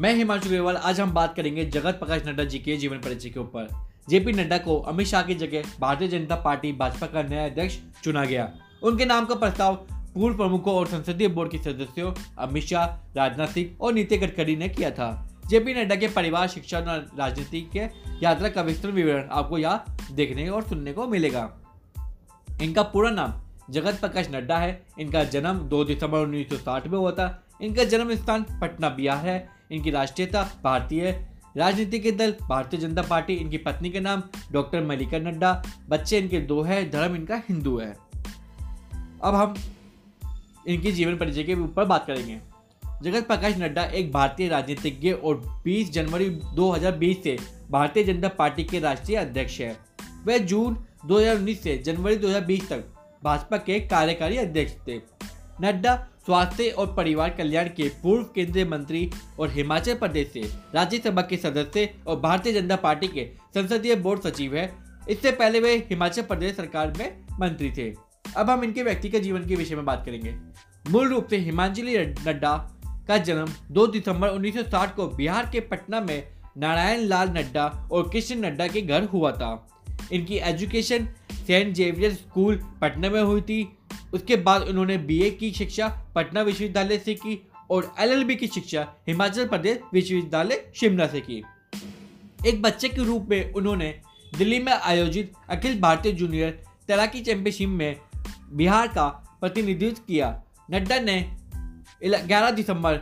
मैं हिमांशु अग्रवाल आज हम बात करेंगे जगत प्रकाश नड्डा जी के जीवन परिचय के ऊपर। जेपी नड्डा को अमित शाह की जगह भारतीय जनता पार्टी भाजपा का नया अध्यक्ष चुना गया। उनके नाम का प्रस्ताव पूर्व प्रमुखों और संसदीय बोर्ड के सदस्यों अमित शाह, राजनाथ सिंह और नितिन गडकरी ने किया था। जेपी नड्डा के परिवार, शिक्षा और राजनीति के यात्रा का विस्तृत विवरण आपको यहाँ देखने और सुनने को मिलेगा। इनका पूरा नाम जगत प्रकाश नड्डा है। इनका जन्म 2 दिसंबर 1960 में हुआ था। इनका जन्म स्थान पटना बिहार है। इनकी राष्ट्रीयता, भारतीय राजनीतिक दल, भारतीय जनता पार्टी, इनकी पत्नी के नाम डॉक्टर मलिका नड्डा, बच्चे इनके दो है, धर्म इनका हिंदू है। अब हम इनके जीवन परिचय के ऊपर बात करेंगे। जगत प्रकाश नड्डा एक भारतीय राजनीतिज्ञ और 20 जनवरी 2020 से भारतीय जनता पार्टी के राष्ट्रीय अध्यक्ष है। वह जून 2019 से जनवरी 2020 तक भाजपा के कार्यकारी अध्यक्ष थे। नड्डा स्वास्थ्य और परिवार कल्याण के पूर्व केंद्रीय मंत्री और हिमाचल प्रदेश से राज्यसभा के सदस्य और भारतीय जनता पार्टी के संसदीय बोर्ड सचिव है। इससे पहले वे हिमाचल प्रदेश सरकार में मंत्री थे। अब हम इनके व्यक्तिगत जीवन के विषय में बात करेंगे। मूल रूप से हिमांचली नड्डा का जन्म 2 दिसंबर 1960 को बिहार के पटना में नारायण लाल नड्डा और कृष्ण नड्डा के घर हुआ था। इनकी education Saint Xavier school Patna में हुई थी उसके बाद उन्होंने बीए की शिक्षा, पटना विश्वविद्यालय से की और एलएलबी की शिक्षा, हिमाचल प्रदेश विश्वविद्यालय, शिमला से की। एक बच्चे के रूप में उन्होंने दिल्ली में आयोजित अखिल भारतीय जूनियर तैराकी चैंपियनशिप में बिहार का प्रतिनिधित्व किया। नड्डा ने 11 दिसंबर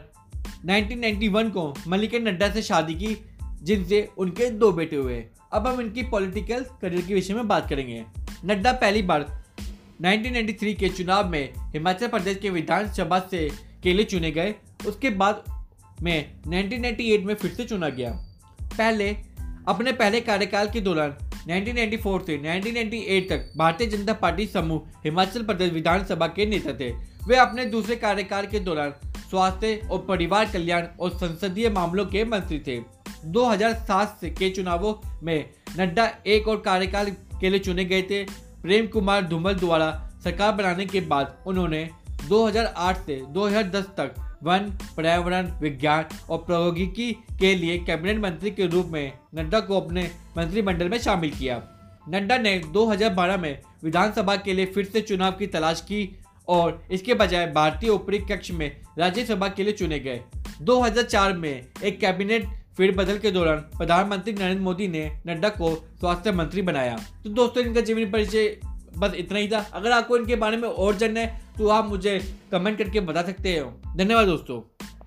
1991 को मल्लिका नड्डा से शादी की, जिनसे उनके दो बेटे हुए। अब हम इनकी पॉलिटिकल करियर के विषय में बात करेंगे। नड्डा पहली बार 1993 के चुनाव में हिमाचल प्रदेश के विधानसभा से के लिए चुने गए। उसके बाद में 1998 में फिर से चुना गया। पहले, अपने पहले कार्यकाल के दौरान 1994 से 1998 तक भारतीय जनता पार्टी समूह हिमाचल प्रदेश विधानसभा के नेता थे। वे अपने दूसरे कार्यकाल के दौरान स्वास्थ्य और परिवार कल्याण और संसदीय मामलों के मंत्री थे। 2007 से के चुनावों में नड्डा एक और कार्यकाल के लिए चुने गए थे। प्रेम कुमार धूमल द्वारा सरकार बनाने के बाद उन्होंने 2008 से 2010 तक वन पर्यावरण विज्ञान और प्रौद्योगिकी के लिए कैबिनेट मंत्री के रूप में नड्डा को अपने मंत्रिमंडल में शामिल किया। नड्डा ने 2012 में विधानसभा के लिए फिर से चुनाव की तलाश की और इसके बजाय भारतीय ऊपरी कक्ष में राज्यसभा के लिए चुने गए। 2004 में एक कैबिनेट फिर बदल के दौरान प्रधानमंत्री नरेंद्र मोदी ने नड्डा को स्वास्थ्य मंत्री बनाया। तो दोस्तों, इनका जीवन परिचय बस इतना ही था। अगर आपको इनके बारे में और जानना है तो आप मुझे कमेंट करके बता सकते हो। धन्यवाद दोस्तों।